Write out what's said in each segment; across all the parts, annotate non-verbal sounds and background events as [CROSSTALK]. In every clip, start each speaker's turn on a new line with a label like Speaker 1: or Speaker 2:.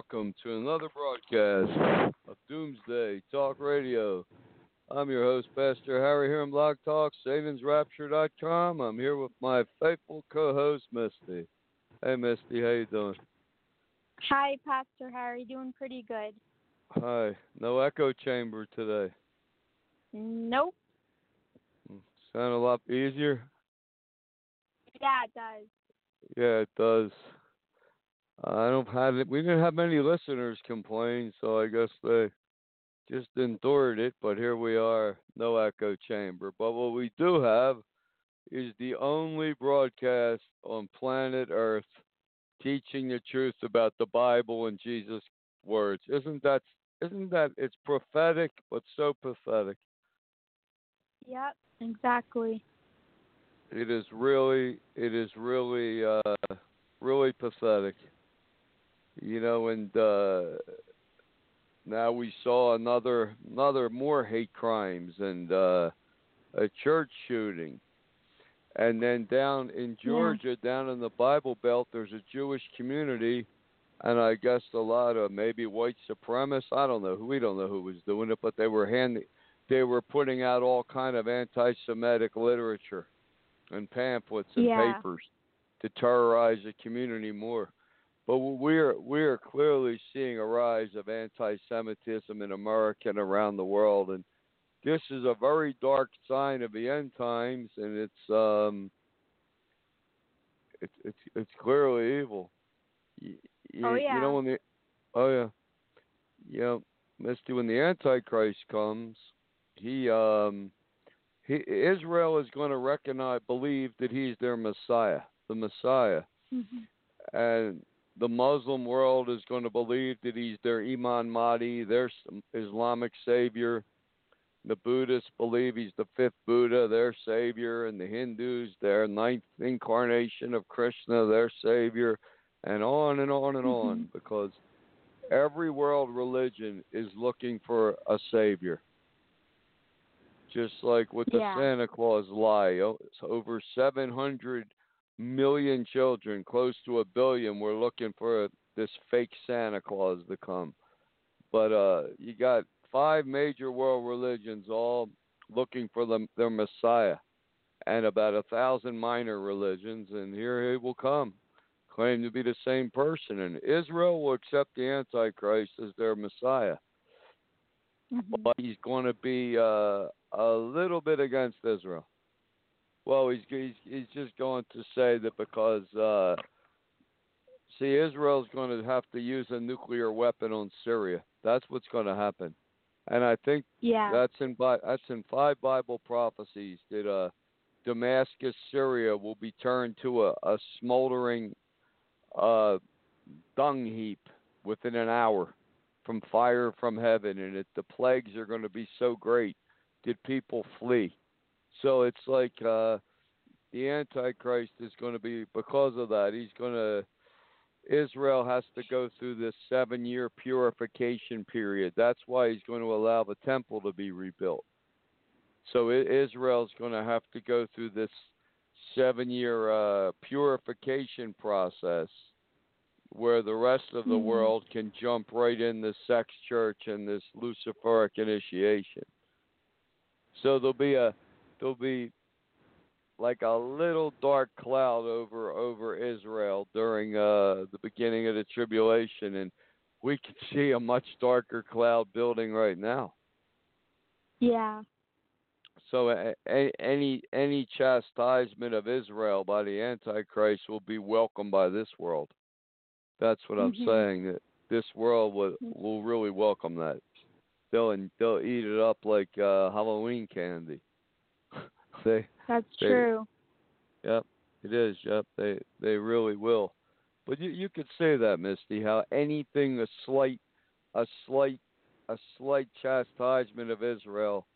Speaker 1: welcome to another broadcast of Doomsday Talk Radio. I'm your host, Pastor Harry here on Blog Talk, SatansRapture.com. I'm here with my faithful co-host, Misty. Hey, Misty, how you doing?
Speaker 2: Hi, Pastor Harry. Doing pretty good.
Speaker 1: Hi. No echo chamber today.
Speaker 2: Nope. Hmm.
Speaker 1: Sound a lot easier?
Speaker 2: Yeah, it does.
Speaker 1: Yeah, it does. I don't have it. We didn't have many listeners complain, so I guess they just endured it. But here we are, no echo chamber. But what we do have is the only broadcast on planet Earth teaching the truth about the Bible and Jesus' words. Isn't that? Isn't that? It's prophetic, but so pathetic.
Speaker 2: Yep, exactly.
Speaker 1: It is really, it is really, uh, really pathetic. You know, and uh, now we saw another, another more hate crimes and uh, a church shooting, and then down in Georgia, down in the Bible Belt, there's a Jewish community, and I guess a lot of maybe white supremacists. I don't know. We don't know who was doing it, but they were handing, they were putting out all kind of anti-Semitic literature and pamphlets and
Speaker 2: Yeah.
Speaker 1: papers to terrorize the community more. But we're we're clearly seeing a rise of anti-Semitism in America and around the world, and this is a very dark sign of the end times, and it's um it's it's it's clearly evil. You,
Speaker 2: Oh,
Speaker 1: You
Speaker 2: yeah.
Speaker 1: know when the oh yeah, you know, Misty, when the Antichrist comes, he um he Israel is going to recognize believe that he's their Messiah, the Messiah
Speaker 2: Mhm.
Speaker 1: and the Muslim world is going to believe that he's their Imam Mahdi, their Islamic savior. The Buddhists believe he's the fifth Buddha, their savior, and the Hindus, their ninth incarnation of Krishna, their savior, and on and on and on, mm-hmm. because every world religion is looking for a savior. Just like with the
Speaker 2: Yeah.
Speaker 1: Santa Claus lie, it's over 700 million children, close to a billion, were looking for this fake Santa Claus to come. But uh, you got five major world religions all looking for them, their Messiah, and about a thousand minor religions, and here he will come, claim to be the same person. And Israel will accept the Antichrist as their Messiah,
Speaker 2: Mhm.
Speaker 1: but he's going to be uh, a little bit against Israel. Well, he's he's he's just going to say that because uh, see, Israel's going to have to use a nuclear weapon on Syria. That's what's going to happen, and I think
Speaker 2: Yeah.
Speaker 1: that's in that's in five Bible prophecies that uh, Damascus, Syria, will be turned to a, a smoldering uh, dung heap within an hour from fire from heaven, and it, the plagues are going to be so great that people flee. So it's like uh, the Antichrist is going to be because of that. He's going to Israel has to go through this seven-year purification period. That's why he's going to allow the temple to be rebuilt. So Israel's going to have to go through this seven-year uh, purification process where the rest of the
Speaker 2: Mhm.
Speaker 1: world can jump right in the sex church and this Luciferic initiation. So there'll be a there'll be like a little dark cloud over over Israel during uh the beginning of the tribulation and we can [LAUGHS] see a much darker cloud building right now.
Speaker 2: Yeah.
Speaker 1: So a, a, any any chastisement of Israel by the Antichrist will be welcomed by this world. That's what I'm
Speaker 2: Mhm.
Speaker 1: saying. That this world will will really welcome that. They'll and they'll eat it up like uh, Halloween candy. They
Speaker 2: That's
Speaker 1: They-
Speaker 2: true.
Speaker 1: Yep, it is. Yep, they they really will. But you you could say that, Misty, how anything a slight a slight a slight chastisement of Israel.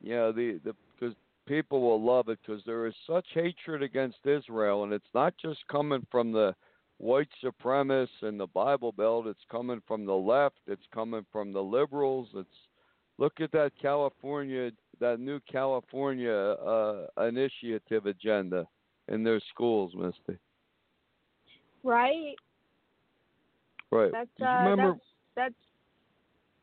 Speaker 1: You know the the because people will love it because there is such hatred against Israel, and it's not just coming from the white supremacists and the Bible Belt. It's coming from the left. It's coming from the liberals. It's look at that California that new California uh, initiative agenda in their schools, Misty.
Speaker 2: Right.
Speaker 1: Right.
Speaker 2: That's
Speaker 1: you
Speaker 2: uh,
Speaker 1: remember?
Speaker 2: that's that's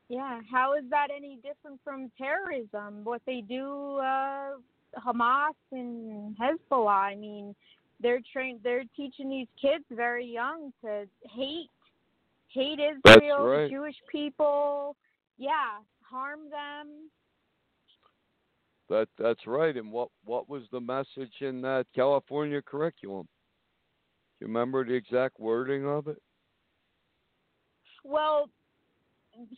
Speaker 2: yeah. How is that any different from terrorism? What they do, uh, Hamas and Hezbollah. I mean, they're trained. They're teaching these kids very young to hate, hate Israel,
Speaker 1: right.
Speaker 2: Jewish people. Yeah, harm them.
Speaker 1: That that's right. And what what was the message in that California curriculum? Do you remember the exact wording of it?
Speaker 2: Well,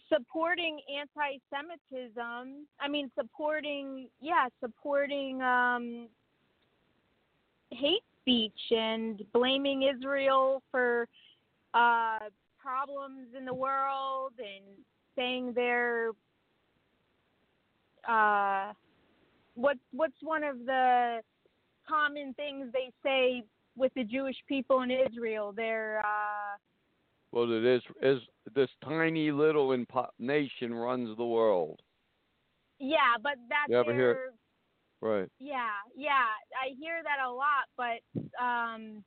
Speaker 2: supporting anti-Semitism. I mean, supporting yeah, supporting um, hate speech and blaming Israel for uh, problems in the world and saying they're uh, what's what's one of the common things they say with the Jewish people in Israel? They're uh,
Speaker 1: Well, it is is this tiny little impo- nation runs the world.
Speaker 2: yeah, but that's
Speaker 1: You ever hear it? Right.
Speaker 2: Yeah, yeah, I hear that a lot, but um,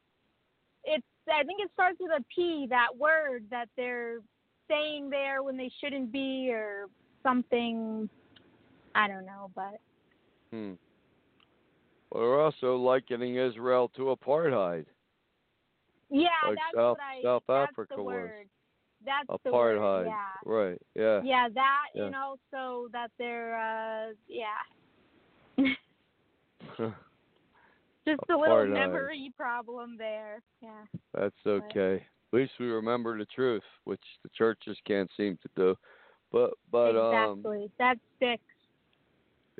Speaker 2: it's I think it starts with a P. That word that they're saying there when they shouldn't be, or something. I don't know, but
Speaker 1: Hmm. Well, they're also likening Israel to apartheid.
Speaker 2: yeah,
Speaker 1: Like
Speaker 2: that's
Speaker 1: South-
Speaker 2: what I.
Speaker 1: South
Speaker 2: that's
Speaker 1: Africa
Speaker 2: the
Speaker 1: was.
Speaker 2: word. That's the
Speaker 1: Apartheid.
Speaker 2: word. Yeah.
Speaker 1: Right. Yeah.
Speaker 2: Yeah, that
Speaker 1: Yeah.
Speaker 2: and also that they're uh yeah. [LAUGHS] Just a little memory problem there. Yeah.
Speaker 1: That's okay. At least we remember the truth, which the churches can't seem to do. But but um
Speaker 2: exactly. That's six.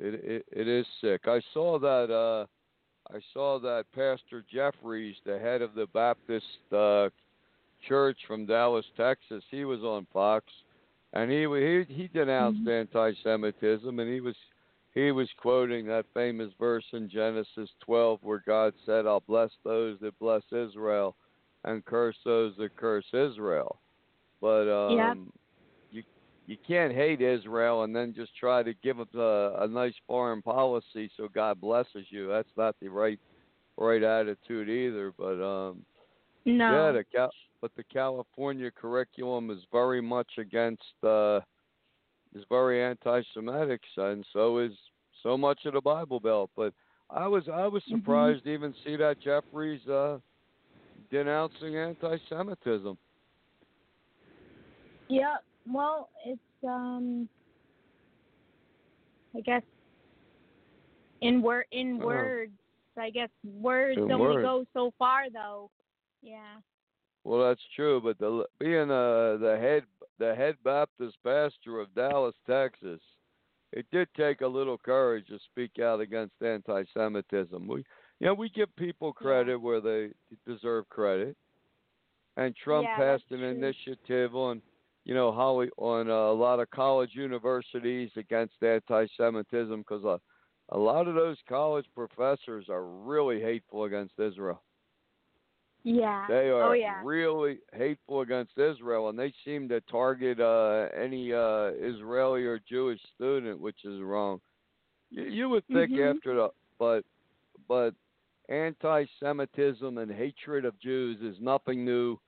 Speaker 1: It, it it is sick. I saw that uh I saw that Pastor Jeffress, the head of the Baptist uh church from Dallas, Texas, he was on Fox and he he he denounced anti-Semitism and he was he was quoting that famous verse in Genesis 12 where God said, "I'll bless those that bless Israel and curse those that curse Israel." But um. You can't hate Israel and then just try to give up a, a nice foreign policy so God blesses you. That's not the right right attitude either. But um
Speaker 2: No.
Speaker 1: yeah, the Cal- but the California curriculum is very much against uh is very anti-Semitic, and so is so much of the Bible Belt. But I was I was
Speaker 2: Mhm.
Speaker 1: surprised to even see that Jeffress uh, denouncing anti-Semitism.
Speaker 2: Yeah. Well, it's um I guess in word in
Speaker 1: Uh,
Speaker 2: words. I guess words
Speaker 1: in
Speaker 2: only
Speaker 1: words.
Speaker 2: go so far though. Yeah.
Speaker 1: Well, that's true, but the being uh, the head the head Baptist pastor of Dallas, Texas, it did take a little courage to speak out against anti-Semitism. We, you know, we give people credit where they deserve credit, and Trump
Speaker 2: Yeah,
Speaker 1: passed an
Speaker 2: true.
Speaker 1: initiative on, you know, Holly on uh, a lot of college universities against anti-Semitism because a, a lot of those college professors are really hateful against Israel.
Speaker 2: Yeah.
Speaker 1: They are
Speaker 2: oh yeah.
Speaker 1: really hateful against Israel, and they seem to target uh, any uh, Israeli or Jewish student, which is wrong. You, you would think
Speaker 2: Mhm.
Speaker 1: after the, but but anti-Semitism and hatred of Jews is nothing new.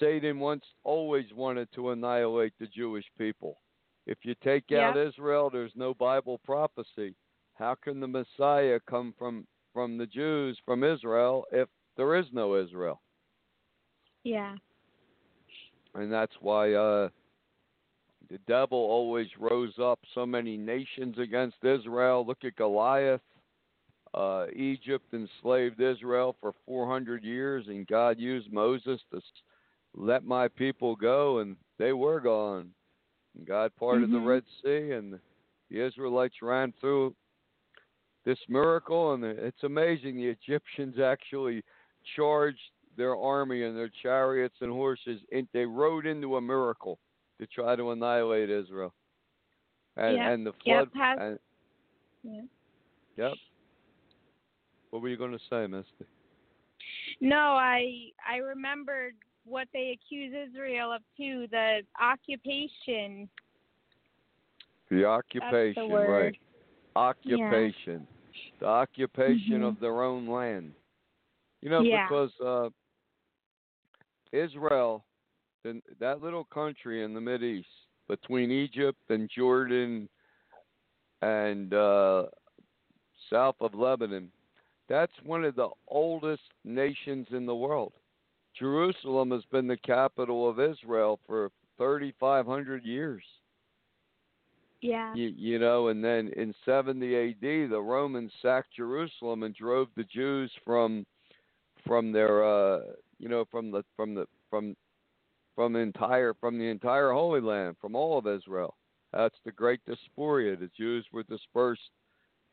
Speaker 1: Satan once always wanted to annihilate the Jewish people. If you take out
Speaker 2: Yeah.
Speaker 1: Israel, there's no Bible prophecy. How can the Messiah come from from the Jews from Israel if there is no Israel?
Speaker 2: Yeah.
Speaker 1: And that's why uh, the devil always rose up so many nations against Israel. Look at Goliath. Uh, Egypt enslaved Israel for 400 years, and God used Moses to let my people go, and they were gone. And God parted the
Speaker 2: Mhm.
Speaker 1: Red Sea, and the Israelites ran through this miracle, and it's amazing. The Egyptians actually charged their army and their chariots and horses, and they rode into a miracle to try to annihilate Israel. And,
Speaker 2: Yeah.
Speaker 1: and the flood.
Speaker 2: past-
Speaker 1: and,
Speaker 2: Yeah.
Speaker 1: yep. What were you going to say, Misty?
Speaker 2: No, I I remembered what they accuse Israel of too, the occupation.
Speaker 1: The occupation,
Speaker 2: the
Speaker 1: right? Occupation. The occupation
Speaker 2: Mhm.
Speaker 1: of their own land. You know,
Speaker 2: Yeah.
Speaker 1: because uh, Israel, that little country in the Mid East, between Egypt and Jordan and uh, south of Lebanon, that's one of the oldest nations in the world. Jerusalem has been the capital of Israel for 3,500 years.
Speaker 2: Yeah.
Speaker 1: You, you know, and then in 70 A.D., the Romans sacked Jerusalem and drove the Jews from from their uh, you know from the from the from from the entire from the entire Holy Land, from all of Israel. That's the Great Diaspora. The Jews were dispersed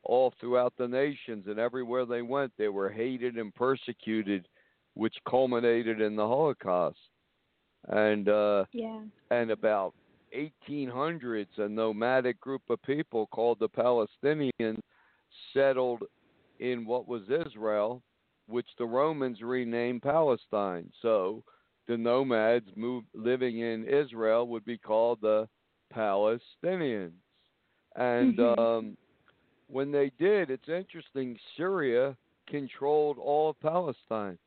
Speaker 1: all throughout the nations, and everywhere they went, they were hated and persecuted, which culminated in the Holocaust. And uh,
Speaker 2: Yeah.
Speaker 1: and about 1800s, a nomadic group of people called the Palestinians settled in what was Israel, which the Romans renamed Palestine. So the nomads moved, living in Israel would be called the Palestinians. And
Speaker 2: Mhm.
Speaker 1: um, when they did, it's interesting, Syria controlled all of Palestine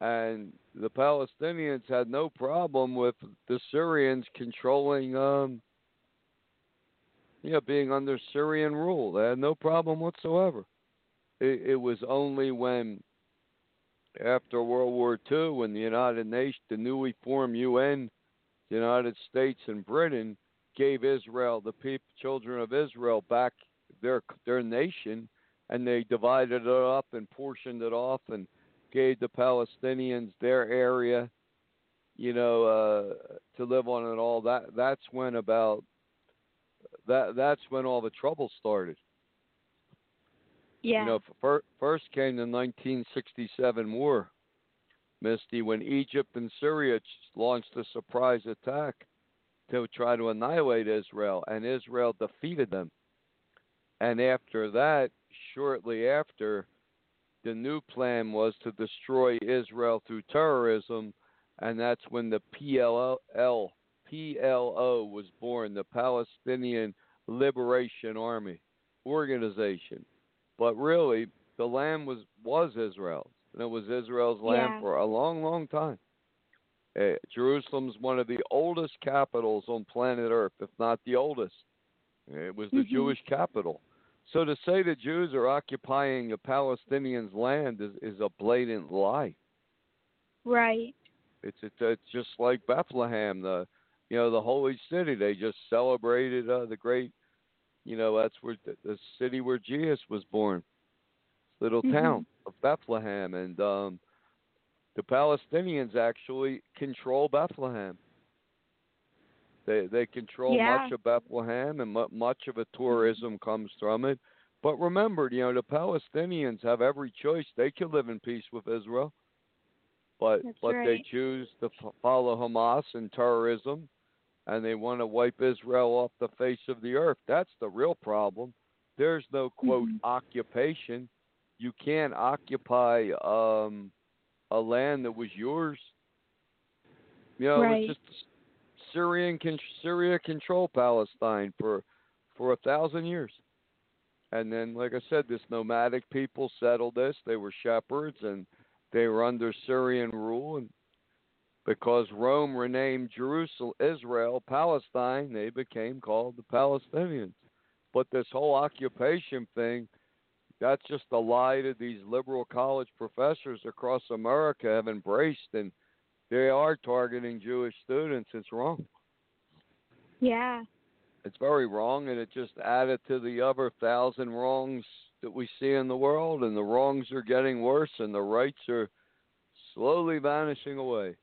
Speaker 1: and the Palestinians had no problem with the Syrians controlling, um, you know, being under Syrian rule. They had no problem whatsoever. It, it was only when, after World War II, when the United Nations, the newly formed UN, the United States and Britain gave Israel, the people, children of Israel, back their their nation, and they divided it up and portioned it off and gave the Palestinians their area, you know, uh, to live on and all that. That's when about that. That's when all the trouble started.
Speaker 2: Yeah.
Speaker 1: You know, fir- first came the 1967 war, Misty, when Egypt and Syria launched a surprise attack to try to annihilate Israel, and Israel defeated them. And after that, shortly after, the new plan was to destroy Israel through terrorism, and that's when the PLO, PLO was born, the Palestinian Liberation Army organization. But really, the land was was Israel's, and it was Israel's land
Speaker 2: Yeah.
Speaker 1: for a long, long time. Uh, Jerusalem's one of the oldest capitals on planet Earth, if not the oldest. It was the
Speaker 2: Mhm.
Speaker 1: Jewish capital. So to say the Jews are occupying the Palestinians' land is, is a blatant lie.
Speaker 2: Right.
Speaker 1: It's, it's it's just like Bethlehem, the you know the holy city. They just celebrated uh, the great, you know that's where the, the city where Jesus was born, little
Speaker 2: Mhm.
Speaker 1: town of Bethlehem, and um, the Palestinians actually control Bethlehem. They they control
Speaker 2: Yeah.
Speaker 1: much of Bethlehem, and mu- much of the tourism comes from it. But remember, you know, the Palestinians have every choice. They can live in peace with Israel, but
Speaker 2: That's
Speaker 1: but they choose to follow Hamas and terrorism, and they want to wipe Israel off the face of the earth. That's the real problem. there's no quote
Speaker 2: Mhm.
Speaker 1: occupation. You can't occupy um, a land that was yours. You know,
Speaker 2: Right.
Speaker 1: it was just Syrian Syria control Palestine for for a thousand years, and then, like I said, this nomadic people settled this. They were shepherds, and they were under Syrian rule, and because Rome renamed Jerusalem, Israel, Palestine, they became called the Palestinians. But this whole occupation thing, that's just a lie that these liberal college professors across America have embraced, and they are targeting Jewish students. It's wrong.
Speaker 2: Yeah.
Speaker 1: It's very wrong, and it just added to the other thousand wrongs that we see in the world, and the wrongs are getting worse, and the rights are slowly vanishing away.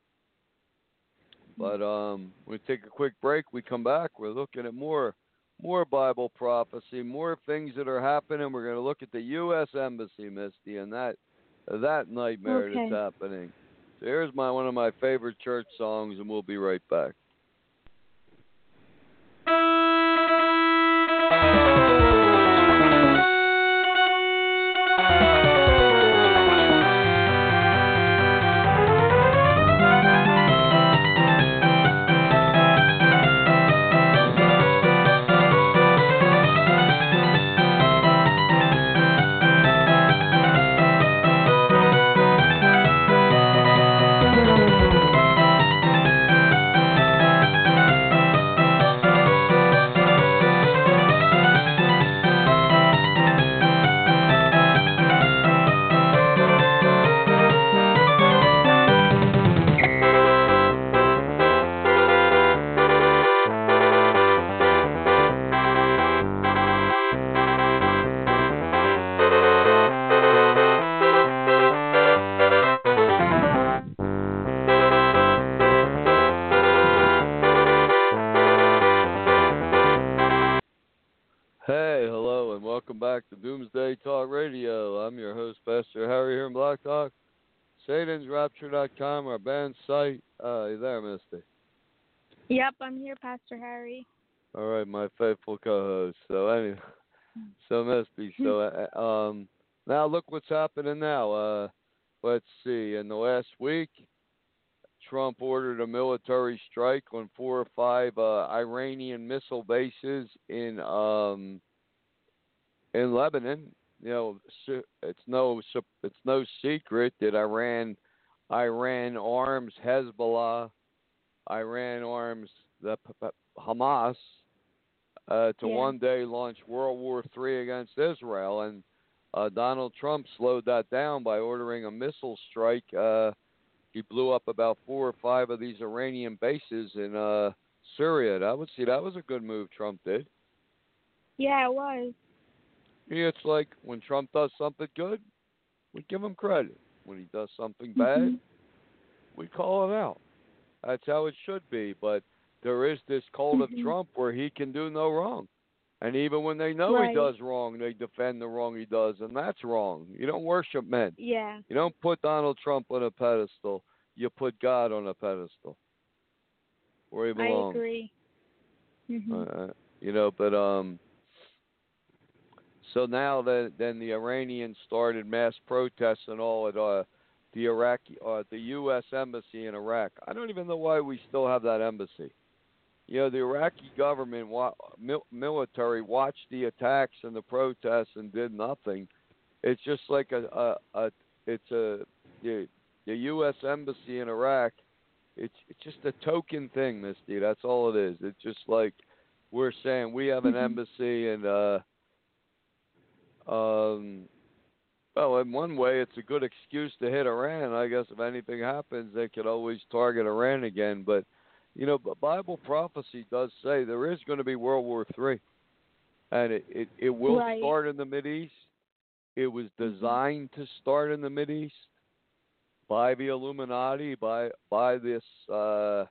Speaker 1: But um, we take a quick break. We come back. We're looking at more, more Bible prophecy, more things that are happening. We're going to look at the U.S. Embassy, Misty, and that that nightmare
Speaker 2: Okay.
Speaker 1: that's happening. Here's my one of my favorite church songs, and we'll be right back. And welcome back to Doomsday Talk Radio. I'm your host, Pastor Harry here in Blog Talk. SatansRapture.com, our band site. Uh, you there, Misty?
Speaker 2: Yep, I'm here, Pastor Harry.
Speaker 1: All right, my faithful co-host. So anyway, [LAUGHS] so Misty. So uh, um, now look what's happening now. Uh, let's see. In the last week, Trump ordered a military strike on four or five uh, Iranian missile bases in um, in Lebanon. You know, it's no it's no secret that Iran Iran arms Hezbollah, Iran arms the Hamas uh, to
Speaker 2: Yeah.
Speaker 1: one day launch World War III against Israel, and uh, Donald Trump slowed that down by ordering a missile strike. Uh, he blew up about four or five of these Iranian bases in uh, Syria. That would see that was a good move Trump did.
Speaker 2: Yeah, it was.
Speaker 1: It's like when Trump does something good, we give him credit. When he does something bad,
Speaker 2: Mhm.
Speaker 1: we call it out. That's how it should be. But there is this cult
Speaker 2: Mhm.
Speaker 1: of Trump where he can do no wrong. And even when they know
Speaker 2: Right.
Speaker 1: he does wrong, they defend the wrong he does, and that's wrong. You don't worship men.
Speaker 2: Yeah.
Speaker 1: You don't put Donald Trump on a pedestal. You put God on a pedestal, where he belongs.
Speaker 2: I agree. Mhm.
Speaker 1: Uh, you know, but um, so now that then the Iranians started mass protests and all at uh, the Iraqi, uh, the U.S. embassy in Iraq. I don't even know why we still have that embassy. You know, the Iraqi government, wa- mil- military, watched the attacks and the protests and did nothing. It's just like a, a, a it's a the, the U.S. embassy in Iraq. It's it's just a token thing, Misty. That's all it is. It's just like we're saying we have an
Speaker 2: Mhm.
Speaker 1: embassy and uh um well in one way it's a good excuse to hit Iran. I guess if anything happens they could always target Iran again. But you know, Bible prophecy does say there is going to be World War Three. And it, it, it will
Speaker 2: Right.
Speaker 1: start in the Mid East. It was
Speaker 2: Mhm.
Speaker 1: designed to start in the Mid East by the Illuminati, by by this uh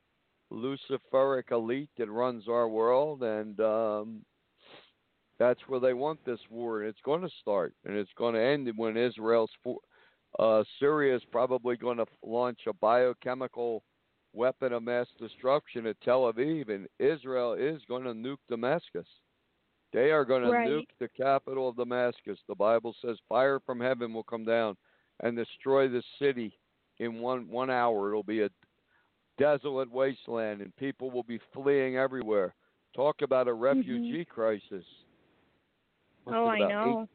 Speaker 1: Luciferic elite that runs our world, and um, that's where they want this war. And it's going to start, and it's going to end when Israel's for, uh, Syria is probably going to launch a biochemical weapon of mass destruction at Tel Aviv, and Israel is going to nuke Damascus. They are going
Speaker 2: Right.
Speaker 1: to nuke the capital of Damascus. The Bible says fire from heaven will come down and destroy the city in one one hour. It'll be a desolate wasteland, and people will be fleeing everywhere. Talk about a refugee crisis.
Speaker 2: Oh, I know.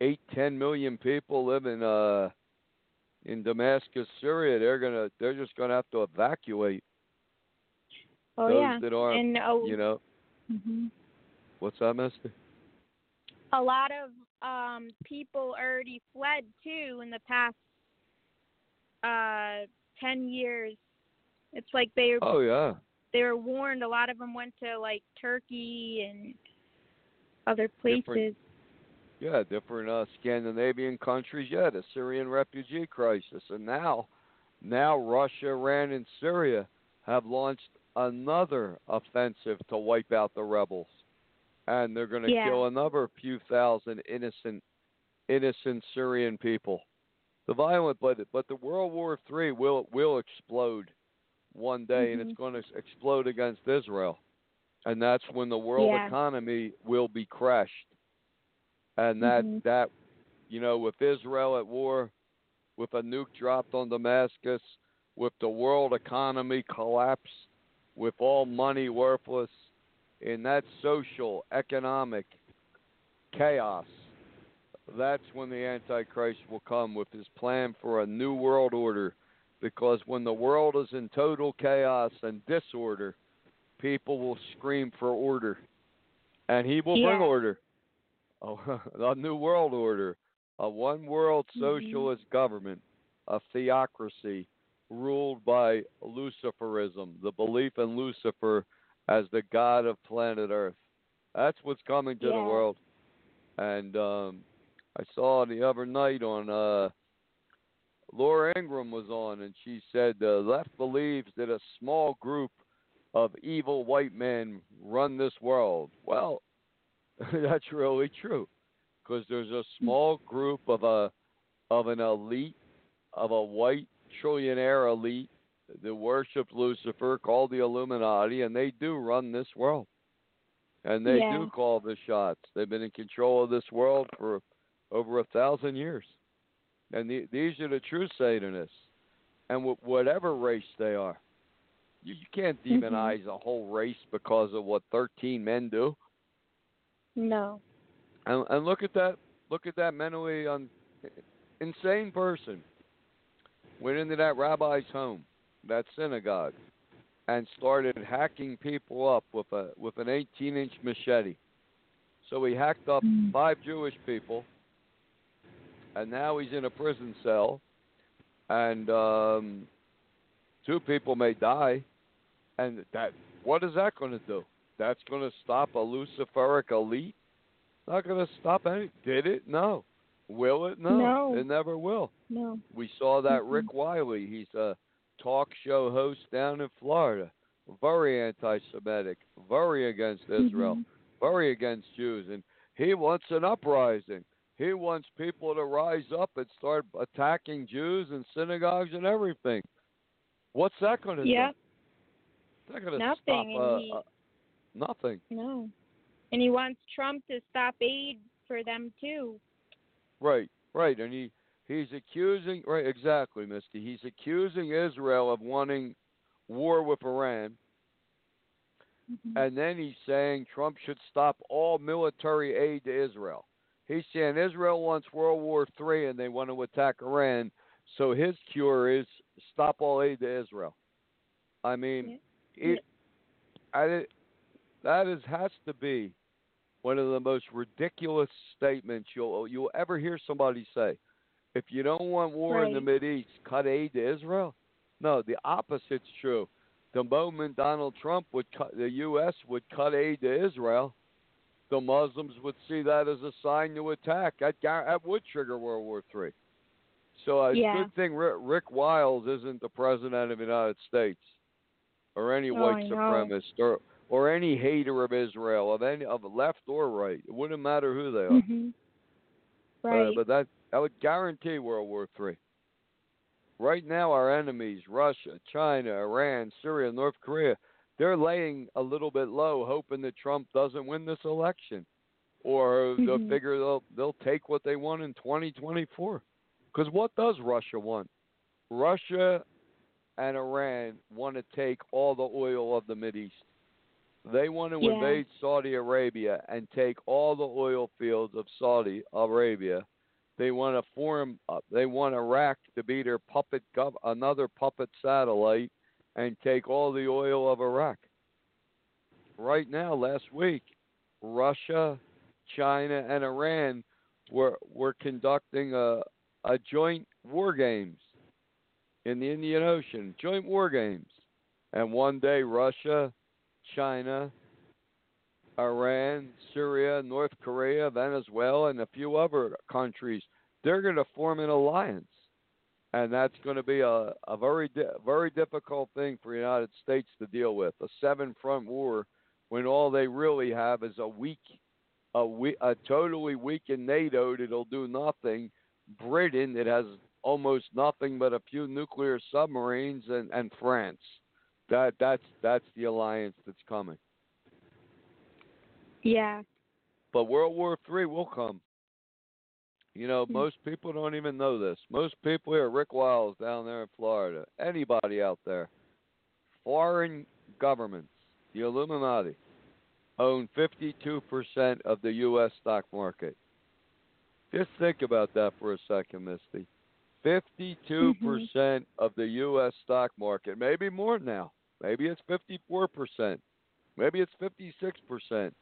Speaker 1: Eight, eight, ten million people live in uh in Damascus, Syria. They're gonna, they're just gonna have to evacuate
Speaker 2: Oh
Speaker 1: those
Speaker 2: yeah.
Speaker 1: that aren't,
Speaker 2: and oh,
Speaker 1: you know.
Speaker 2: mhm.
Speaker 1: What's that, Misty?
Speaker 2: a lot of um people already fled too in the past uh 10 years. It's like they were
Speaker 1: Oh yeah.
Speaker 2: they were warned a lot of them went to like Turkey and other places.
Speaker 1: Different- Yeah, different uh, Scandinavian countries. Yeah, the Syrian refugee crisis, and now, now Russia, Iran, and Syria have launched another offensive to wipe out the rebels, and they're going to
Speaker 2: Yeah.
Speaker 1: kill another few thousand innocent, innocent Syrian people. The violent, but but the World War Three will will explode one day, and it's
Speaker 2: Mhm.
Speaker 1: going to explode against Israel, and that's when the world
Speaker 2: Yeah.
Speaker 1: economy will be crushed and that
Speaker 2: Mhm.
Speaker 1: that you know with Israel at war, with a nuke dropped on Damascus, with the world economy collapsed, with all money worthless, in that social economic chaos, that's when the Antichrist will come with his plan for a new world order. Because when the world is in total chaos and disorder, people will scream for order, and he will bring order a, [LAUGHS] a new world order, a one world
Speaker 2: Mhm.
Speaker 1: socialist government, a theocracy ruled by Luciferism, the belief in Lucifer as the god of planet Earth. That's what's coming to the world. And um I saw the other night on uh Laura Ingraham was on and she said the left believes that a small group of evil white men run this world. Well, [LAUGHS] that's really true because there's a hmm. small group of a of an elite of a white trillionaire elite that worship Lucifer called the Illuminati and they do run this world. And they
Speaker 2: Yeah.
Speaker 1: do call the shots. They've been in control of this world for over a thousand years. And the, these are the true Satanists. And wh- whatever race they are. You, you can't
Speaker 2: Mhm.
Speaker 1: demonize a whole race because of what 13 men do.
Speaker 2: No.
Speaker 1: And, and look at that. Look at that mentally un, insane person. Went into that rabbi's home, that synagogue, and started hacking people up with a with an 18-inch machete. So he hacked up
Speaker 2: Mm.
Speaker 1: five Jewish people, and now he's in a prison cell, and um, two people may die. And that what is that going to do? That's going to stop a Luciferic elite not going to stop any. Did it? No. Will it? No.
Speaker 2: No.
Speaker 1: It never will.
Speaker 2: No.
Speaker 1: We saw that
Speaker 2: Mhm.
Speaker 1: Rick Wiles. He's a talk show host down in Florida. Very anti-Semitic. Very against Israel.
Speaker 2: Mhm.
Speaker 1: Very against Jews, and he wants an uprising. He wants people to rise up and start attacking Jews and synagogues and everything. What's that going to
Speaker 2: Yep.
Speaker 1: do? Not going to
Speaker 2: Nothing,
Speaker 1: stop. Uh,
Speaker 2: he-
Speaker 1: uh, nothing.
Speaker 2: No. And he wants Trump to stop aid for them too.
Speaker 1: Right, right, and he he's accusing right exactly, Misty. He's accusing Israel of wanting war with Iran,
Speaker 2: Mhm.
Speaker 1: and then he's saying Trump should stop all military aid to Israel. He's saying Israel wants World War Three and they want to attack Iran, so his cure is stop all aid to Israel. I mean, it, I, that is has to be one of the most ridiculous statements you'll you'll ever hear somebody say. If you don't want war in the
Speaker 2: Right.
Speaker 1: Mideast, cut aid to Israel. No, the opposite's true. The moment Donald Trump would cut, the U.S. would cut aid to Israel, the Muslims would see that as a sign to attack. That, that would trigger World War Three. So it's
Speaker 2: Yeah.
Speaker 1: a good thing Rick, Rick Wiles isn't the president of the United States, or any
Speaker 2: Oh,
Speaker 1: white supremacist, or or any hater of Israel, of any of left or right. It wouldn't matter who they are.
Speaker 2: Mhm.
Speaker 1: Uh,
Speaker 2: Right.
Speaker 1: but that that would guarantee World War Three. Right now, our enemies, Russia, China, Iran, Syria, North Korea, they're laying a little bit low, hoping that Trump doesn't win this election. or they'll
Speaker 2: Mhm.
Speaker 1: figure they'll they'll take what they want in 2024. Because what does Russia want? Russia and Iran want to take all the oil of the Mideast. They want to
Speaker 2: Yeah.
Speaker 1: invade Saudi Arabia and take all the oil fields of Saudi Arabia. They want to form. Uh, they want Iraq to be their puppet, gov- another puppet satellite, and take all the oil of Iraq. Right now, last week, Russia, China, and Iran were were conducting a a joint war games in the Indian Ocean, joint war games. And one day, Russia, China, Iran, Syria, North Korea, Venezuela, and a few other countries, they're going to form an alliance. And that's going to be a, a very di- very difficult thing for the United States to deal with. A seven front war when all they really have is a weak a, we, a totally weakened NATO that'll do nothing, Britain that has almost nothing but a few nuclear submarines, and, and France. That that's that's the alliance that's coming.
Speaker 2: Yeah.
Speaker 1: But World War Three will come. You know,
Speaker 2: Hmm.
Speaker 1: most people don't even know this. Most people here, Rick Wiles down there in Florida, anybody out there, foreign governments, the Illuminati, own 52% of the U.S. stock market. Just think about that for a second, Misty. 52% mm-hmm. of the U.S. stock market, maybe more now. Maybe it's 54%. Maybe it's 56%.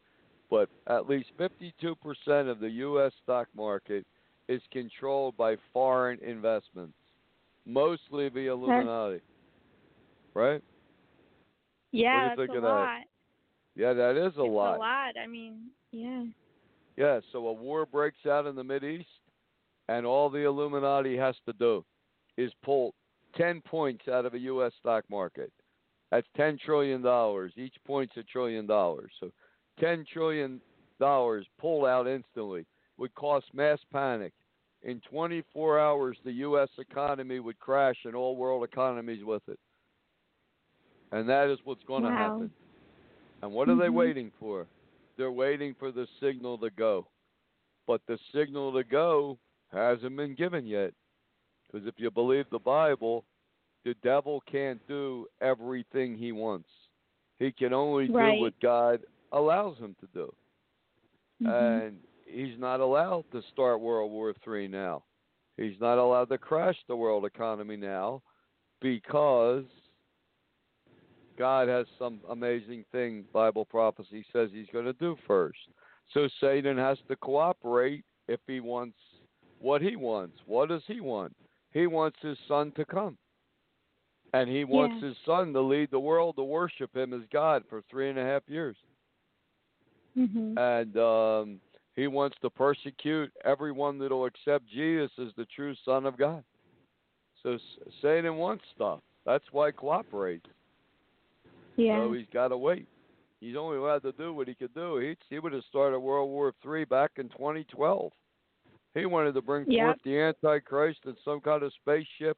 Speaker 1: But at least 52% of the U.S. stock market is controlled by foreign investments, mostly the Illuminati. Right?
Speaker 2: Yeah,
Speaker 1: you
Speaker 2: that's
Speaker 1: think
Speaker 2: a
Speaker 1: of that?
Speaker 2: lot.
Speaker 1: Yeah, that is a
Speaker 2: it's
Speaker 1: lot.
Speaker 2: a lot. I mean, yeah.
Speaker 1: Yeah, so a war breaks out in the Mideast, and all the Illuminati has to do is pull 10 points out of a U.S. stock market. That's $10 trillion. Each point's a trillion dollars. So $10 trillion pulled out instantly would cause mass panic. In 24 hours, the U.S. economy would crash and all world economies with it. And that is what's going to
Speaker 2: Wow.
Speaker 1: happen. And what are they
Speaker 2: Mhm.
Speaker 1: waiting for? They're waiting for the signal to go. But the signal to go hasn't been given yet. Because if you believe the Bible, the devil can't do everything he wants. He can only
Speaker 2: Right.
Speaker 1: do what God allows him to do.
Speaker 2: Mhm.
Speaker 1: And he's not allowed to start World War III now. He's not allowed to crash the world economy now because God has some amazing thing Bible prophecy says he's going to do first. So Satan has to cooperate if he wants what he wants. What does he want? He wants his son to come. And he wants
Speaker 2: Yeah.
Speaker 1: his son to lead the world to worship him as God for three and a half years
Speaker 2: Mhm.
Speaker 1: and um, he wants to persecute everyone that'll accept Jesus as the true Son of God. So Satan wants stuff. That's why he cooperates.
Speaker 2: Yeah.
Speaker 1: So he's got to wait. He's only allowed to do what he could do. He he would have started World War Three back in 2012. He wanted to bring
Speaker 2: Yep.
Speaker 1: forth the Antichrist in some kind of spaceship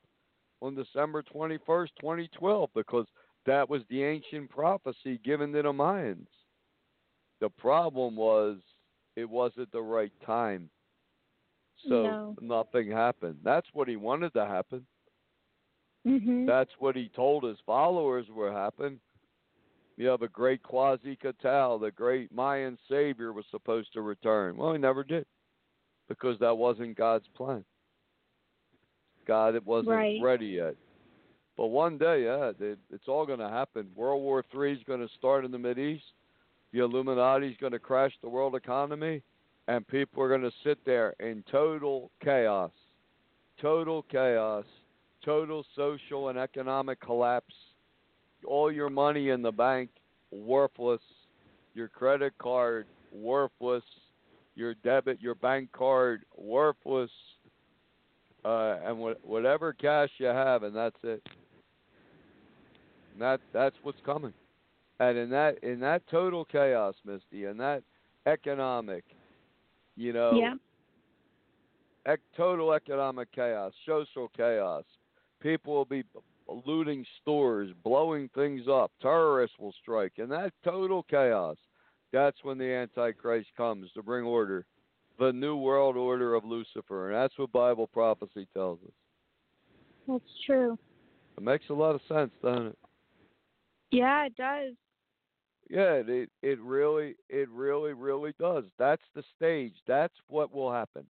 Speaker 1: on December 21st, 2012, because that was the ancient prophecy given to the Mayans. The problem was it wasn't the right time. So
Speaker 2: No.
Speaker 1: nothing happened. That's what he wanted to happen.
Speaker 2: Mhm.
Speaker 1: That's what he told his followers would happen. You have a great Quetzalcoatl, the great Mayan savior, was supposed to return. Well, he never did because that wasn't God's plan. God, it wasn't
Speaker 2: Right.
Speaker 1: ready yet. But one day, yeah, it, it's all going to happen. World War Three is going to start in the Mid East. The Illuminati is going to crash the world economy, and people are going to sit there in total chaos, total chaos, total social and economic collapse. All your money in the bank worthless, your credit card worthless, your debit, your bank card worthless, uh, and wh- whatever cash you have, and that's it. And that that's what's coming. And in that in that total chaos, Misty, and that economic, you know,
Speaker 2: Yeah.
Speaker 1: ec- total economic chaos, social chaos. People will be looting stores, blowing things up. Terrorists will strike. And that total chaos, That's when the Antichrist comes to bring order, the new world order of Lucifer, and that's what Bible prophecy tells us.
Speaker 2: That's true.
Speaker 1: It makes a lot of sense, doesn't it?
Speaker 2: Yeah, it does.
Speaker 1: Yeah, it it really it really really does. That's the stage. That's what will happen.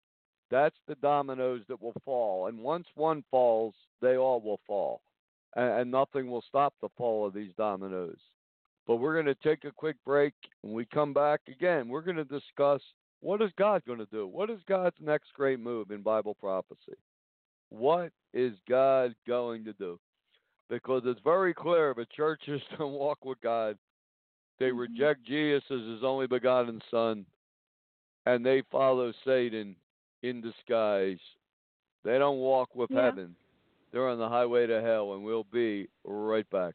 Speaker 1: That's the dominoes that will fall. And once one falls, they all will fall. And, and nothing will stop the fall of these dominoes. But we're going to take a quick break. When we come back again, we're going to discuss what is God going to do? What is God's next great move in Bible prophecy? What is God going to do? Because it's very clear the churches [LAUGHS] don't walk with God. They mm-hmm. reject Jesus as his only begotten Son, and they follow Satan in disguise. They don't walk with
Speaker 2: Yeah.
Speaker 1: heaven. They're on the highway to hell, and we'll be right back.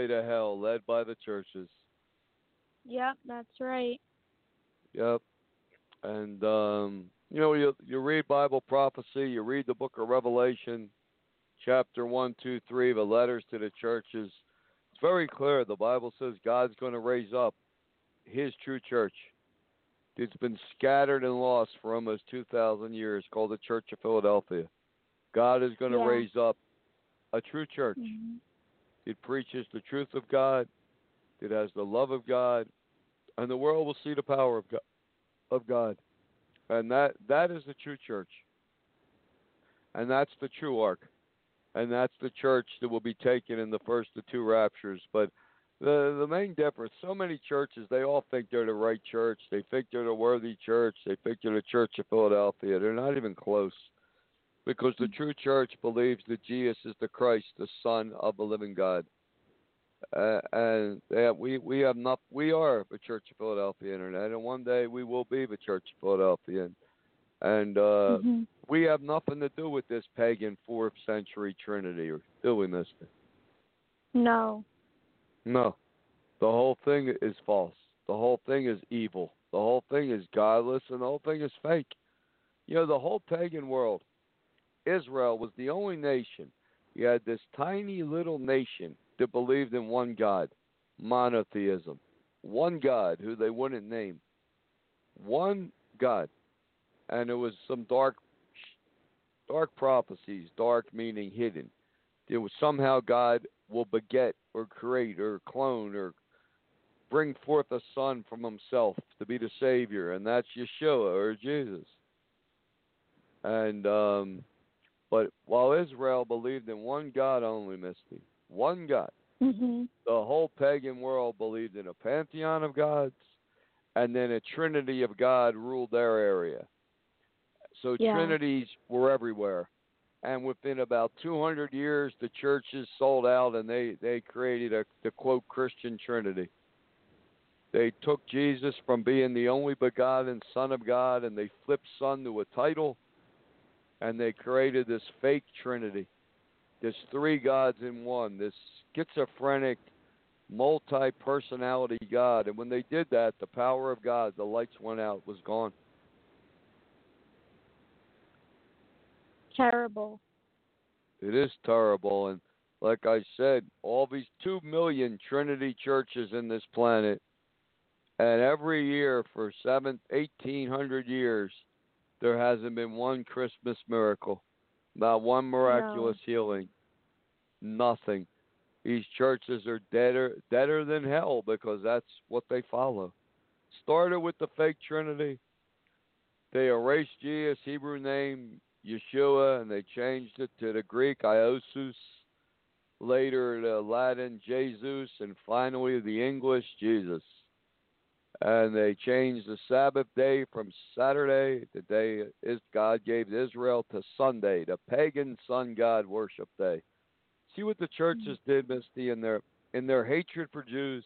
Speaker 1: highway to hell, led by the churches.
Speaker 2: Yep, that's right.
Speaker 1: Yep. And um, you know, you you read Bible prophecy, you read the book of Revelation, chapter one, two, three, the letters to the churches. It's very clear. The Bible says God's going to raise up His true church. It's been scattered and lost for almost two thousand years, called the Church of Philadelphia. God is going to
Speaker 2: Yeah.
Speaker 1: raise up a true church.
Speaker 2: Mhm.
Speaker 1: It preaches the truth of God. It has the love of God, and the world will see the power of God. Of God, and that that is the true church, and that's the true ark, and that's the church that will be taken in the first of two raptures. But the the main difference, so many churches, they all think they're the right church. They think they're the worthy church. They think they're the Church of Philadelphia. They're not even close because the true church believes that Jesus is the Christ, the Son of the living God. Uh, and yeah, we we have not we are the Church of Philadelphia Internet, and one day we will be the Church of Philadelphia, and, and uh,
Speaker 2: Mhm.
Speaker 1: we have nothing to do with this pagan fourth century Trinity, or do we, Mister?
Speaker 2: No.
Speaker 1: No, the whole thing is false. The whole thing is evil. The whole thing is godless, and the whole thing is fake. You know, the whole pagan world, Israel was the only nation You had this tiny little nation that believed in one God, monotheism, one God who they wouldn't name, one God, and it was some dark, dark prophecies. Dark meaning hidden. It was somehow God will beget or create or clone or bring forth a son from himself to be the savior, and that's Yeshua or Jesus. And um, but while Israel believed in one God only, Misty, one God,
Speaker 2: Mhm.
Speaker 1: the whole pagan world believed in a pantheon of gods, and then a trinity of God ruled their area. So
Speaker 2: Yeah.
Speaker 1: trinities were everywhere. And within about 200 years, the churches sold out, and they they created a the quote Christian Trinity. They took Jesus from being the only begotten Son of God, and they flipped Son to a title, and they created this fake Trinity. this three gods in one. This schizophrenic, multi-personality God. And when they did that, the power of God, the lights went out, was gone.
Speaker 2: Terrible.
Speaker 1: It is terrible, and like I said, all these two million Trinity churches in this planet, and every year for seven, eighteen hundred years, there hasn't been one Christmas miracle, not one miraculous healing, nothing. These churches are deader, deader than hell because that's what they follow. Started with the fake Trinity. They erased Jesus' Hebrew name, Yeshua, and they changed it to the Greek Iesous, later the Latin Jesus, and finally the English Jesus. And they changed the Sabbath day from Saturday, the day is God gave Israel, to Sunday, the pagan sun god worship day. See what the churches hmm. did, Misty, in their in their hatred for Jews,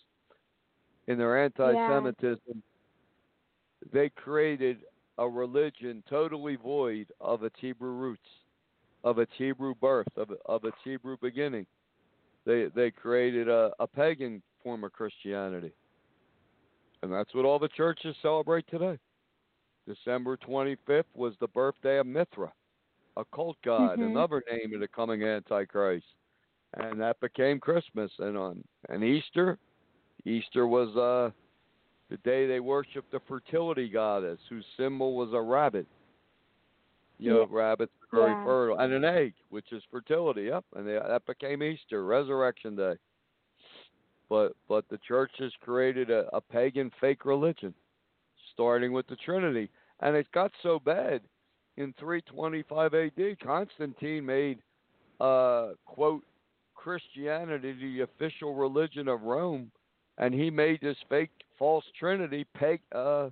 Speaker 1: in their anti-Semitism. They created a religion totally void of its Hebrew roots, of its Hebrew birth, of of its Hebrew beginning. They they created a, a pagan form of Christianity. And that's what all the churches celebrate today. December 25th was the birthday of Mithra, a cult god,
Speaker 2: Mhm.
Speaker 1: another name of the coming Antichrist. And that became Christmas. And on and Easter, Easter was uh, the day they worshiped the fertility goddess, whose symbol was a rabbit. You know,
Speaker 2: Yeah.
Speaker 1: rabbits are very
Speaker 2: Yeah.
Speaker 1: fertile, and an egg, which is fertility. Yep, and they, that became Easter, Resurrection Day. But but the church has created a, a pagan fake religion, starting with the Trinity, and it got so bad. In 325 A.D., Constantine made uh, quote Christianity the official religion of Rome, and he made this fake false Trinity, pag, uh,